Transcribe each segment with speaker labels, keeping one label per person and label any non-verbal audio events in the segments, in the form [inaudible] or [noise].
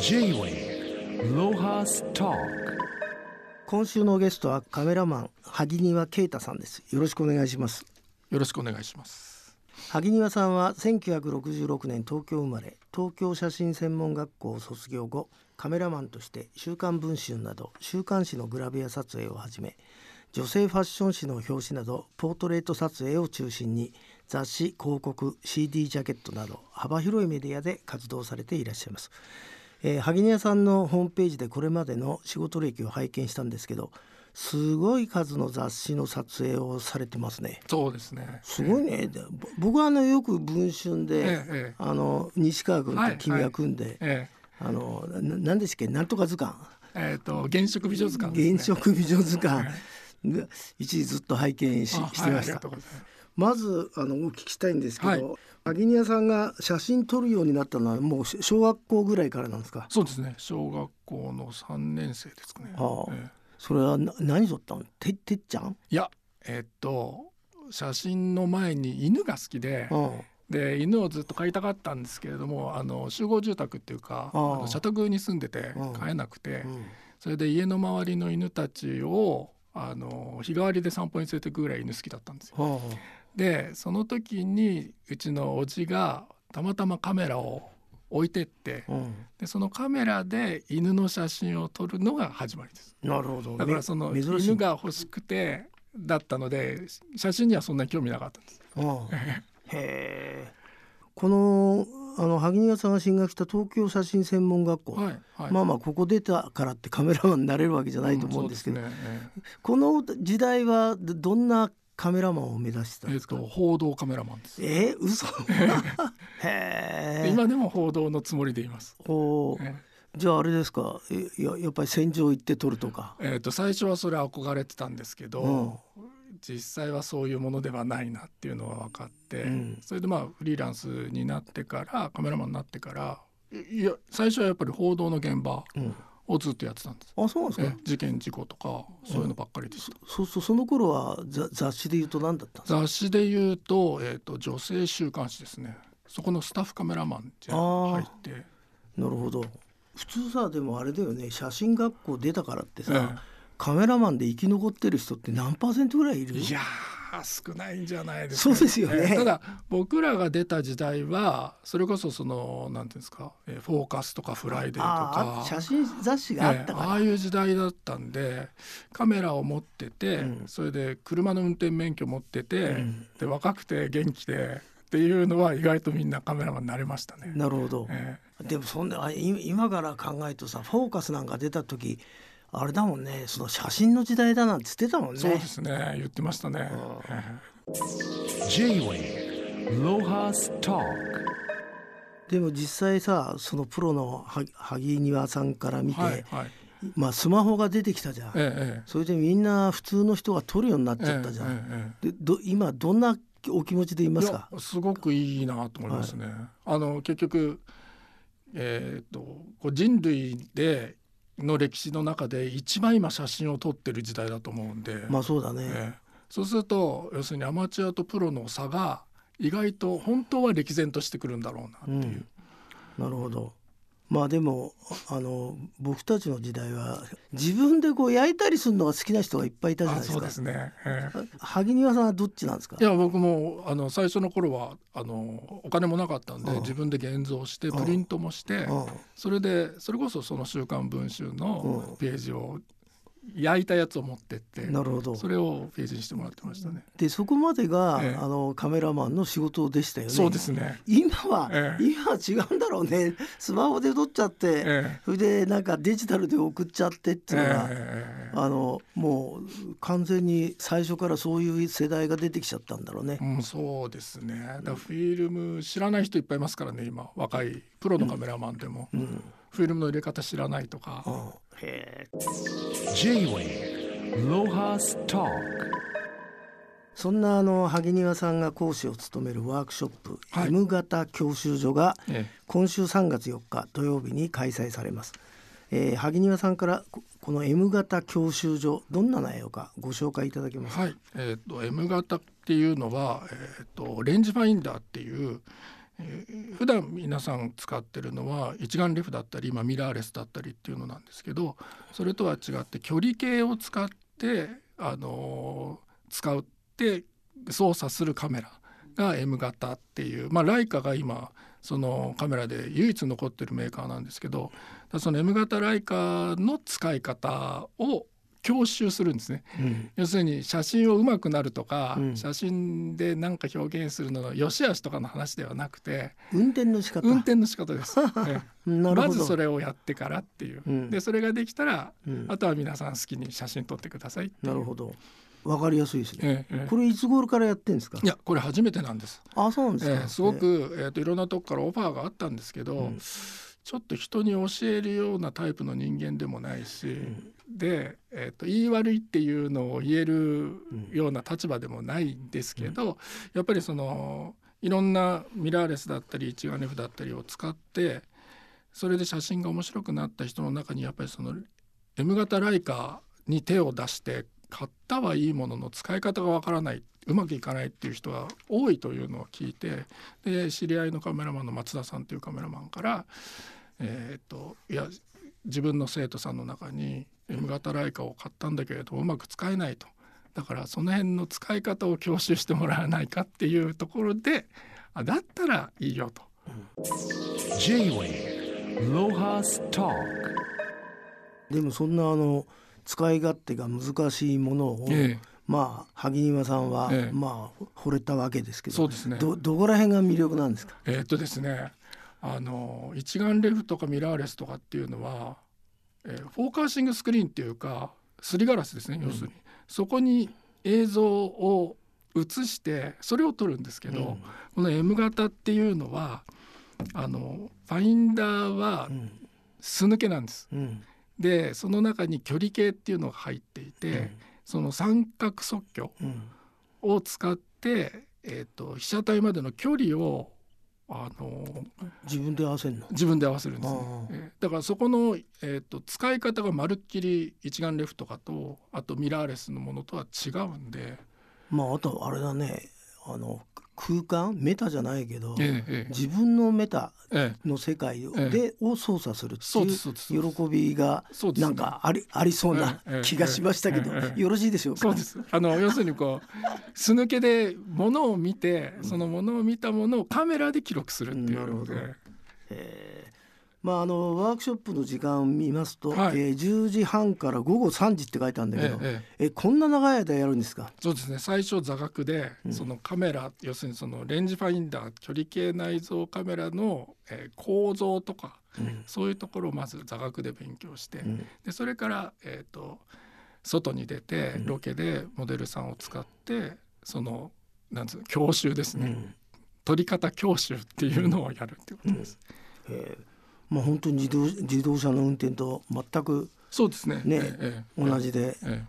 Speaker 1: J-Way ロハスタ
Speaker 2: 今週のゲストはカメラマン萩庭啓太さんです。よろしくお願いします。
Speaker 3: よろしくお願いします。
Speaker 2: 萩庭さんは1966年東京生まれ東京写真専門学校を卒業後カメラマンとして「週刊文春」など週刊誌のグラビア撮影をはじめ女性ファッション誌の表紙などポートレート撮影を中心に雑誌広告 CD ジャケットなど幅広いメディアで活動されていらっしゃいます、えー、萩宮さんのホームページでこれまでの仕事歴を拝見したんですけどすごい数の雑誌の撮影をされてますね。
Speaker 3: そうですね。
Speaker 2: すごいね。僕はあのよく文春で、ええ、あの西川君と君が組んで、はいはいえ、あの何でしたっけ、なんとか図鑑。
Speaker 3: えっ、ー、と現職美女図鑑、
Speaker 2: ね、現職美女図鑑。一時ずっと拝見ししてました。まずあのお聞きしたいんですけど、はい、アギニアさんが写真撮るようになったのはもう小学校ぐらいからなんですか？
Speaker 3: そうですね。小学校の三年生ですかね。ああ、え
Speaker 2: それは何撮ったの？ててっちゃん？
Speaker 3: いや、えー、っと写真の前に犬が好きで。で犬をずっと飼いたかったんですけれどもあの集合住宅っていうかあの社宅に住んでて飼えなくて、それで家の周りの犬たちをあの日替わりで散歩に連れてくぐらい犬好きだったんですよ。でその時にうちのおじがたまたまカメラを置いてって、うん、でそのカメラで犬の写真を撮るのが始まりです。
Speaker 2: なるほど。
Speaker 3: だからその犬が欲しくてだったので写真にはそんなに興味なかったんです。[laughs] へ
Speaker 2: え。このあの萩庭さんが進学した東京写真専門学校、はいはい、まあまあここ出たからってカメラマンになれるわけじゃないと思うんですけど、うんね、この時代はどんなカメラマンを目指してたんですか、
Speaker 3: えー、報道カメラマンです。
Speaker 2: えー、嘘。[laughs]
Speaker 3: へえ。今でも報道のつもりでいます。お、
Speaker 2: えー、じゃああれですか。ややっぱり戦場行って撮るとか。
Speaker 3: えっ、ー、と最初はそれ憧れてたんですけど、うん。実際はそういうものではないなっていうのは分かって、うん、それでまあフリーランスになってからカメラマンになってからいや最初はやっぱり報道の現場をずっとやってたんです。
Speaker 2: あそうなんですか？
Speaker 3: 事件事故とかそういうのばっかりでした。
Speaker 2: そうそうその頃は雑誌で言うと何だったんです
Speaker 3: か？雑誌で言うと,、えーと、女性週刊誌ですね。そこのスタッフカメラマンって入って。
Speaker 2: なるほど。普通さでもあれだよね。写真学校出たからってさ、ええ、カメラマンで生き残ってる人って何パーセントぐらいいる
Speaker 3: いや少ないんじゃないです
Speaker 2: か、ね、そうですよね、
Speaker 3: ただ僕らが出た時代はそれこそそのなんていうんですか、えフォーカスとかフライデーとか
Speaker 2: 写真雑誌があったから、
Speaker 3: ああいう時代だったんでカメラを持ってて、うん、それで車の運転免許持ってて、うん、で若くて元気でっていうのは意外とみんなカメラマンになれましたね。
Speaker 2: なるほど、えー、でもそんな今から考えるとさフォーカスなんか出た時あれだもんね。その写真の時代だなんて言ってたもんね。
Speaker 3: そうですね。言ってましたね。
Speaker 2: J-Way ロハスタでも実際さそのプロの萩庭さんから見て、はいはい、まあスマホが出てきたじゃん、ええ、それでみんな普通の人が撮るようになっちゃったじゃん、え、でど今どんなお気持ちでいますか？
Speaker 3: すごくいいなと思いますね、はい、あの結局えーと、とこう人類での歴史の中で一番今写真を撮ってる時代だと思うんで。
Speaker 2: まあそうだね、え
Speaker 3: そうすると要するにアマチュアとプロの差が意外と本当は歴然としてくるんだろうなっていう。
Speaker 2: うん、なるほどまあでもあの僕たちの時代は自分でこう焼いたりするのが好きな人がいっぱいいたじゃないですか。そうですね。えー、萩庭さんはどっちなんですか？
Speaker 3: いや僕もあの最初の頃はあのお金もなかったんで自分で現像してプリントもしてそれでそれこそその週刊文春のページを焼いたやつを持ってってなるほど。それをページにしてもらってましたね。
Speaker 2: でそこまでが、ええ、あのカメラマンの仕事でしたよね。
Speaker 3: そうですね。
Speaker 2: 今は、え、今は違うんだろうね。スマホで撮っちゃって、それでなんかデジタルで送っちゃってっていうのが、あのもう完全に最初からそういう世代が出てきちゃったんだろうね。
Speaker 3: うん、そうですね。だフィルム知らない人いっぱいいますからね今若い。プロのカメラマンでも。うん。うん。フィルムの入れ方知らないとか。へ
Speaker 2: J-Way ロハスターそんなあの萩庭さんが講師を務めるワークショップ、はい、M 型教習所が今週3月4日土曜日に開催されます。えー、萩庭さんからこの M 型教習所どんな内容かご紹介いただけますか？
Speaker 3: はい、えっ、ー、と M 型っていうのはえっ、ー、とレンジファインダーっていうえー、普段皆さん使ってるのは一眼レフだったり今ミラーレスだったりっていうのなんですけどそれとは違って距離計を使ってあの、使って操作するカメラが M 型っていうまあライカが今そのカメラで唯一残ってるメーカーなんですけどその M 型ライカの使い方を教習するんですね、うん、要するに写真をうまくなるとか、うん、写真で何か表現するのの良し悪しとかの話ではなくて
Speaker 2: 運転の仕方。
Speaker 3: 運転の仕方です、[laughs] まずそれをやってからっていう、うん、でそれができたら、あとは皆さん好きに写真撮ってください
Speaker 2: なるほど。わかりやすいですね、ええ、これいつ頃からやってんですか？
Speaker 3: いやこれ初めてなんです。
Speaker 2: あそうなんですか、え
Speaker 3: ー、すごく、えーと、いろんなとこからオファーがあったんですけど、うん、ちょっと人に教えるようなタイプの人間でもないし、うん、で、えーと、言い悪いっていうのを言えるような立場でもないんですけど、うん、やっぱりそのいろんなミラーレスだったり一眼レフだったりを使ってそれで写真が面白くなった人の中にやっぱりその M 型ライカに手を出して買ったはいいものの使い方がわからないうまくいかないっていう人が多いというのを聞いてで知り合いのカメラマンの松田さんというカメラマンからえー、っといや自分の生徒さんの中に M 型ライカを買ったんだけれどうまく使えないと。だからその辺の使い方を教習してもらわないかっていうところであだったらいいよと。
Speaker 2: でもそんなあの使い勝手が難しいものを、ええ、まあ萩庭さんは、え、まあ惚れたわけですけど。
Speaker 3: そうですね。
Speaker 2: どどこら辺が魅力なんですか？
Speaker 3: えー、っとですねあの一眼レフとかミラーレスとかっていうのは、えー、フォーカーシングスクリーンっていうかすりガラスですね要するに、うん、そこに映像を映してそれを撮るんですけど、うん、この M 型っていうのはあのファインダーは素抜けなんです。うん。でその中に距離計っていうのが入っていて、うん、その三角測距を使って、えーと、被写体までの距離をあの
Speaker 2: 自分で合わせるの？
Speaker 3: 自分で合わせるんですね、えー、だからそこの、えーと、使い方がまるっきり一眼レフとかとあとミラーレスのものとは違うんで。
Speaker 2: まああとあれだね。あの空間？メタじゃないけど、ええ、自分のメタの世界で、を操作するっていう喜びがなんかありありそうな気がしましたけど、よろしいでしょうか？
Speaker 3: そうです。あの要するにこう素抜けでものを見てそのものを見たものをカメラで記録するっていう。なるほど。
Speaker 2: えーまあ、あのワークショップの時間を見ますと、はい、えー、10時半から午後3時って書いてあるんだけど、えええこんな長い間やるんですか？
Speaker 3: そうですね。最初座学で、うん、そのカメラ要するにそのレンジファインダー距離計内蔵カメラの、えー、構造とか、うん、そういうところをまず座学で勉強して、うん、でそれから、えーと、外に出てロケでモデルさんを使ってそのなんつう教習ですね、撮り方教習っていうのをやるってことです。え
Speaker 2: ーまあ、本当に自動自動車の運転と全く
Speaker 3: そうですね。
Speaker 2: ね、ええ、同じで、え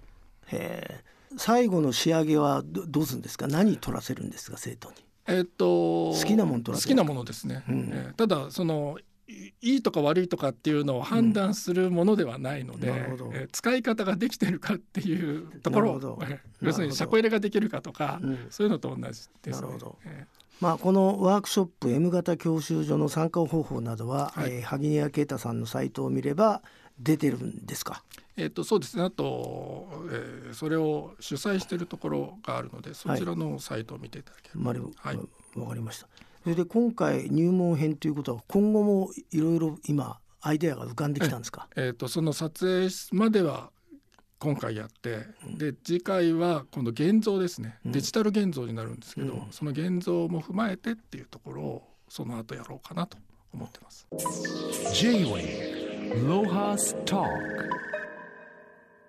Speaker 2: え。最後の仕上げはどどうするんですか？何取らせるんですか？生徒に。
Speaker 3: えっと
Speaker 2: 好きなもの取ら
Speaker 3: せる好きなものですね、うん、えー、ただそのいいとか悪いとかっていうのを判断するものではないので、うん、えー、使い方ができてるかっていうところ、えー、要するに車庫入れができるかとか、うん、そういうのと同じですね。なるほど、えー
Speaker 2: まあ、このワークショップ M 型教習所の参加方法などは、はい、えー、萩庭啓太さんのサイトを見れば出てるんですか？
Speaker 3: えっ、とそうですね。あと、えー、それを主催しているところがあるので、そちらのサイトを見ていただければ。
Speaker 2: はい、わかりました。それで今回入門編ということは今後もいろいろ今アイデアが浮かんできたんですか？
Speaker 3: えっ、ー、とその撮影までは今回やって、で次回は今度現像ですね。デジタル現像になるんですけど、うん、その現像も踏まえてっていうところをその後やろうかなと思ってます。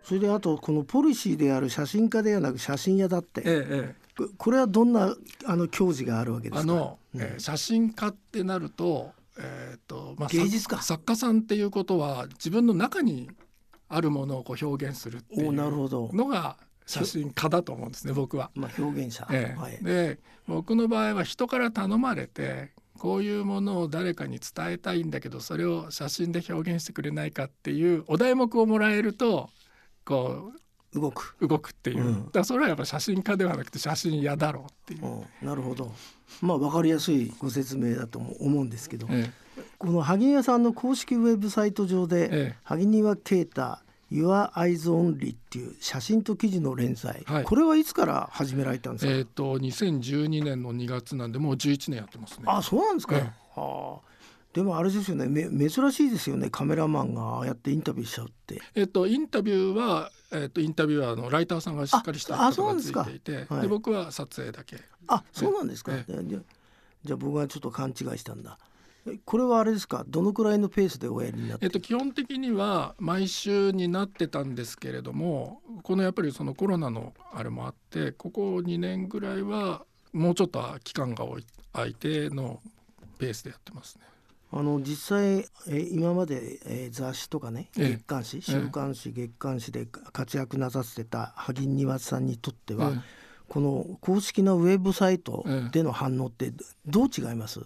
Speaker 2: それであとこのポリシーである写真家ではなく写真屋だって、ええ、これはどんなあの教示があるわけですか？あの、
Speaker 3: うん、えー、写真家ってなると,、えーと
Speaker 2: まあ、芸術家。
Speaker 3: 作家さんっていうことは自分の中にあるものをこう表現するっていうのが写真家だと思うんですね僕は。
Speaker 2: まあ、表現者、え
Speaker 3: え。はい、で僕の場合は人から頼まれてこういうものを誰かに伝えたいんだけどそれを写真で表現してくれないかっていうお題目をもらえるとこう
Speaker 2: 動く。
Speaker 3: 動くっていう、うん、だそれはやっぱ写真家ではなくて写真屋だろうっていう、
Speaker 2: なるほど。まあ分かりやすいご説明だと思うんですけど、ええ、この萩庭さんの公式ウェブサイト上で、ええ、萩庭啓太 Your Eyes Only っていう写真と記事の連載、はい、これはいつから始められたんですか？
Speaker 3: えっ、ー、と2012年の2月なんでもう11年やってますね。
Speaker 2: あ、そうなんですか？ええ、はあ。でもあれですよねめ珍しいですよねカメラマンがああやってインタビューしちゃうって。
Speaker 3: えっとインタビューはえっとインタビュアーのライターさんがしっかりした人がついていてで、はい、僕は撮影だけ。
Speaker 2: あそうなんですか。じゃあ僕はちょっと勘違いしたんだ。これはあれですか？どのくらいのペースでおやりになって、
Speaker 3: えっと、基本的には毎週になってたんですけれどもこのやっぱりそのコロナのあれもあってここ2年ぐらいはもうちょっと期間が空いてのペースでやってますね。
Speaker 2: あの実際、え今まで、え雑誌とかね月刊誌、週刊誌、月刊誌で活躍なさってた萩庭さんにとっては、この公式なウェブサイトでの反応ってどう違います、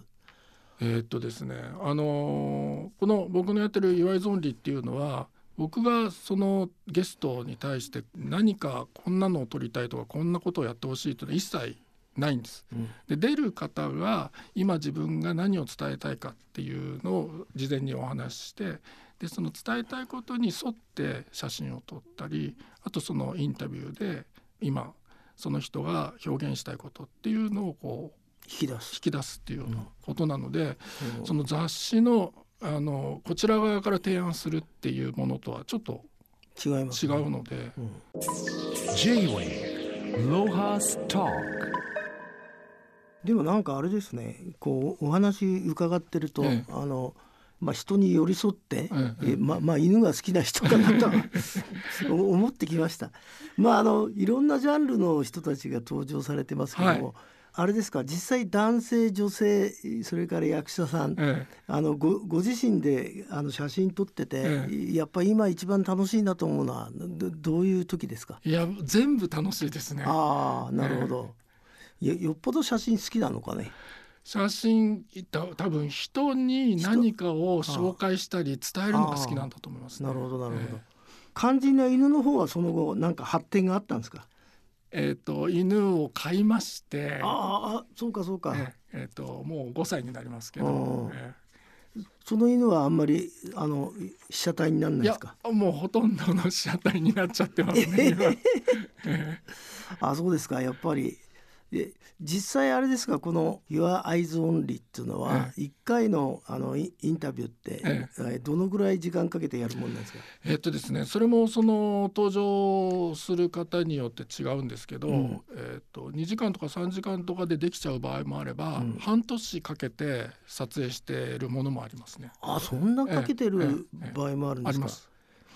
Speaker 3: えー、っとですねあのー、この僕のやってる「岩井ゾンリ」っていうのは僕がそのゲストに対して何かこんなのを撮りたいとかこんなことをやってほしいというのは一切ないんです。うん、で出る方が今自分が何を伝えたいかっていうのを事前にお話ししてでその伝えたいことに沿って写真を撮ったりあとそのインタビューで今その人が表現したいことっていうのをこう
Speaker 2: 引き出す。
Speaker 3: 引き出すっていうようなことなので、うん、その雑誌のあのこちら側から提案するっていうものとはちょっと違います、ね、違うので。うん、
Speaker 2: でもなんかあれですね。こうお話伺ってると、ええ、あのまあ、人に寄り添って、ええままあ、犬が好きな人かなと [laughs] 思ってきました。まあ、あのいろんなジャンルの人たちが登場されてますけども、はい、あれですか？実際男性女性それから役者さん、ええ、あのごご自身であの写真撮ってて、え、やっぱり今一番楽しいなと思うのはどどういう時ですか？
Speaker 3: いや全部楽しいですね。
Speaker 2: ああなるほど、よよっぽど写真好きなのかね？
Speaker 3: 写真た多分人に何かを紹介したり伝えるのが好きなんだと思います、
Speaker 2: ね、なるほどなるほど、肝心な犬の方はその後なんか発展があったんですか？
Speaker 3: えっ、ー、と犬を飼いまして
Speaker 2: ああそうかそうか。
Speaker 3: えっ、ー、ともう5歳になりますけど、
Speaker 2: えー、その犬はあんまりあの被写体にならないですか？
Speaker 3: もうほとんどの被写体になっちゃってますね [laughs]
Speaker 2: あそうですか。やっぱりで実際あれですがこの「Your Eyes Only」っていうのは1回のあのインタビューって、ええ、どのぐらい時間かけてやるもんなんですか？
Speaker 3: えっとですねそれもその登場する方によって違うんですけど、うん、えっと2時間とか3時間とかでできちゃう場合もあれば、うん、半年かけて撮影しているものもありますね。
Speaker 2: あそんなかけてる場合もあるんですか、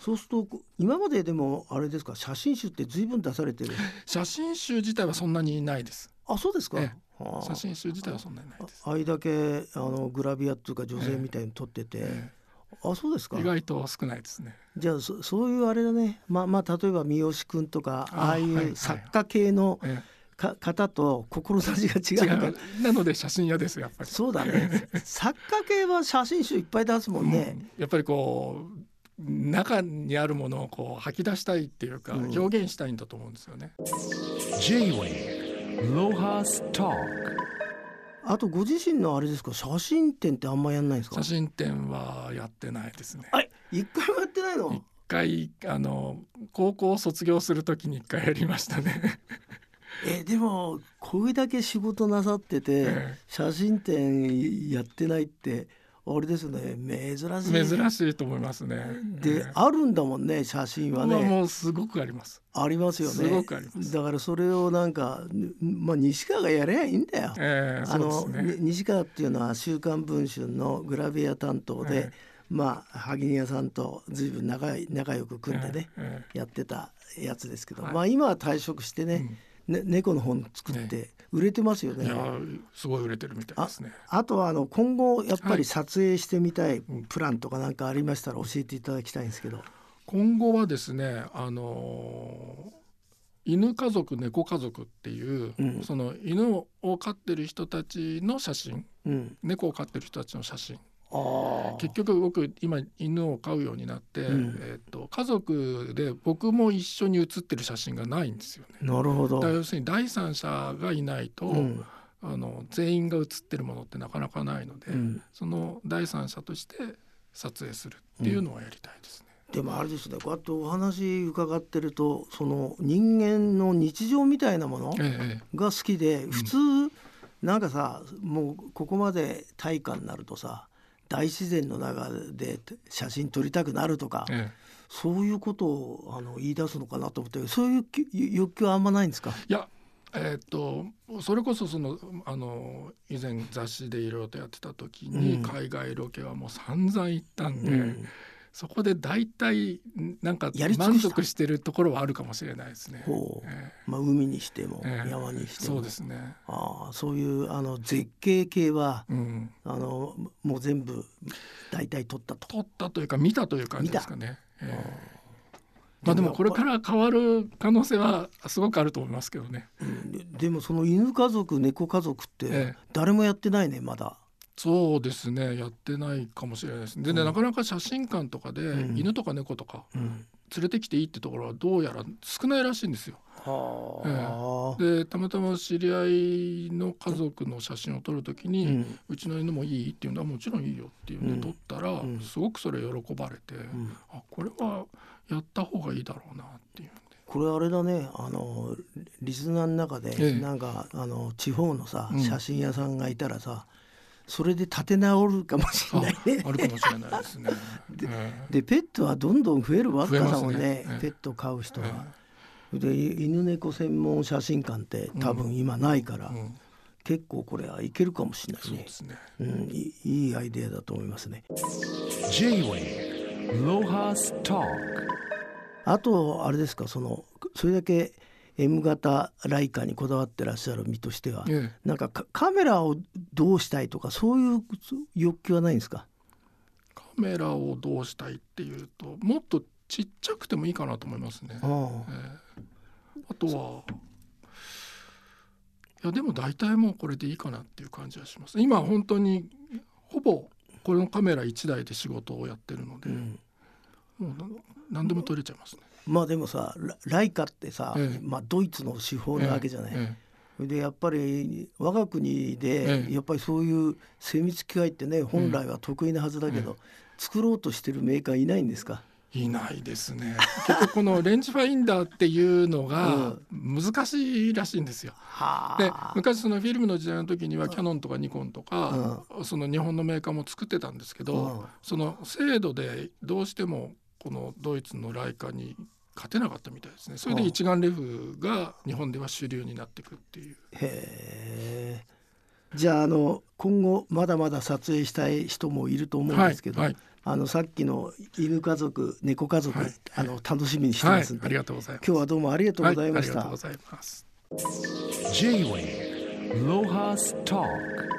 Speaker 2: そうすると今まででもあれですか写真集って随分出されてる？
Speaker 3: 写真集自体はそんなにないです。
Speaker 2: あそうですか、
Speaker 3: ええ、写真集自体はそんなにないです。
Speaker 2: あれだけあのグラビアっていうか女性みたいに撮ってて、えあそうですか。
Speaker 3: 意外と少ないですね。
Speaker 2: じゃあそそういうあれだね。まあまあ例えば三好君とかああいう作家系の、はいはいか方と志が違う
Speaker 3: なので写真屋ですやっぱり。
Speaker 2: そうだね。[laughs] 作家系は写真集いっぱい出すもんね、
Speaker 3: うん、やっぱりこう中にあるものをこう吐き出したいっていうか、うん、表現したいんだと思うんですよね。
Speaker 2: あとご自身のあれですか？写真展ってあんまやんないですか？
Speaker 3: 写真展はやってないですね。
Speaker 2: 一回もやってないの？
Speaker 3: 一回あの高校を卒業するときに一回やりましたね。
Speaker 2: えでもこれだけ仕事なさってて、ええ、写真展やってないってあれですね珍しい。
Speaker 3: 珍しいと思いますね。
Speaker 2: で、えー、あるんだもんね写真はね。
Speaker 3: もうすごくあります。
Speaker 2: ありますよね。
Speaker 3: すごくあります。
Speaker 2: だからそれをなんかまあ西川がやればいいんだよ、
Speaker 3: えー、あの、ね、
Speaker 2: 西川っていうのは週刊文春のグラビア担当で、えーまあ萩宮さんと随分仲仲良く組んでね、ええ、やってたやつですけど、はい、まあ今は退職してね、うん、ね猫の本作って売れてますよね。いや
Speaker 3: すごい売れてるみたいですね。
Speaker 2: あとはあの今後やっぱり撮影してみたいプランとかなんかありましたら教えていただきたいんですけど。
Speaker 3: 今後はですねあの犬家族猫家族っていう、うん、その犬を飼ってる人たちの写真、うん、猫を飼ってる人たちの写真結局僕今犬を飼うようになって、うん、えーと、家族で僕も一緒に写ってる写真がないんですよね。
Speaker 2: なるほど。
Speaker 3: 要するに第三者がいないと、うん、あの全員が写ってるものってなかなかないので、うん、その第三者として撮影するっていうのはやりたいですね。
Speaker 2: でもあれですねこうやってお話伺ってるとその人間の日常みたいなものが好きで、ええ、普通、なんかさもうここまで大化になるとさ大自然の中で写真撮りたくなるとか、ええ、そういうことをあの言い出すのかなと思ってそういう欲求はあんまないんですか？
Speaker 3: いやえー、っとそれこそそのあの以前雑誌でいろいろとやってた時に、海外ロケはもう散々行ったんで、うん、そこで大体なんか満足してるところはあるかもしれないですね。えー、
Speaker 2: まあ、海にしても、山にして
Speaker 3: も。そうですね。
Speaker 2: あそういうあの絶景系は、うん、あのもう全部大体撮ったと。
Speaker 3: 撮ったというか見たという感じですかね。えー、まあでもこれから変わる可能性はすごくあると思いますけどね。
Speaker 2: うん、でもその犬家族猫家族って誰もやってないねまだ。
Speaker 3: そうですねやってないかもしれないです。でね、うん、なかなか写真館とかで犬とか猫とか連れてきていいってところはどうやら少ないらしいんですよ。でたまたま知り合いの家族の写真を撮るときに、うちの犬もいいっていうのはもちろんいいよっていうんで撮ったら、うん、すごくそれ喜ばれて、うん、あこれはやった方がいいだろうなっていう
Speaker 2: これあれだねあのリスナーの中で、ええ、なんかあの地方のさ、写真屋さんがいたらさそれで立て直るかもしれないね。
Speaker 3: あるかもしれないですね。
Speaker 2: ででペットはどんどん増えるわけだもんね、ね、ペット飼う人は。で犬猫専門写真館って多分今ないから、うんうん、結構これはいけるかもしれないね。ねうん、いいいアイデアだと思いますね。あとあれですかそのそれだけ M 型ライカにこだわってらっしゃる身としては、ええ、なんかカメラをどうしたいとかそういう欲求はないんですか？
Speaker 3: カメラをどうしたいっていうともっとちっちゃくてもいいかなと思いますね。あ,、ええ、あとはいやでも大体もうこれでいいかなっていう感じはします。今本当にほぼこのカメラ1台で仕事をやってるので、うん、もう何でも撮れちゃいますね。
Speaker 2: まあでもさライカってさ、ええ、まあ、ドイツの手法なわけじゃない。えでやっぱり我が国でやっぱりそういう精密機械ってね本来は得意なはずだけど、作ろうとしてるメーカーいないんですか？
Speaker 3: いないですね。[laughs] 結局このレンジファインダーっていうのが難しいらしいんですよ。うん、で昔そのフィルムの時代の時にはキャノンとかニコンとか、うん、その日本のメーカーも作ってたんですけど、うん、その精度でどうしてもこのドイツのライカに勝てなかったみたいですね。それで一眼レフが日本では主流になっていくっていう。
Speaker 2: へじゃああの今後まだまだ撮影したい人もいると思うんですけど、はいはい、あのさっきの犬家族猫家族、はい、あの楽しみにしてますんで、
Speaker 3: ありがとうございます。
Speaker 2: 今日はどうもありがとうございました、ありが
Speaker 3: とうございます。J-Way ロハスター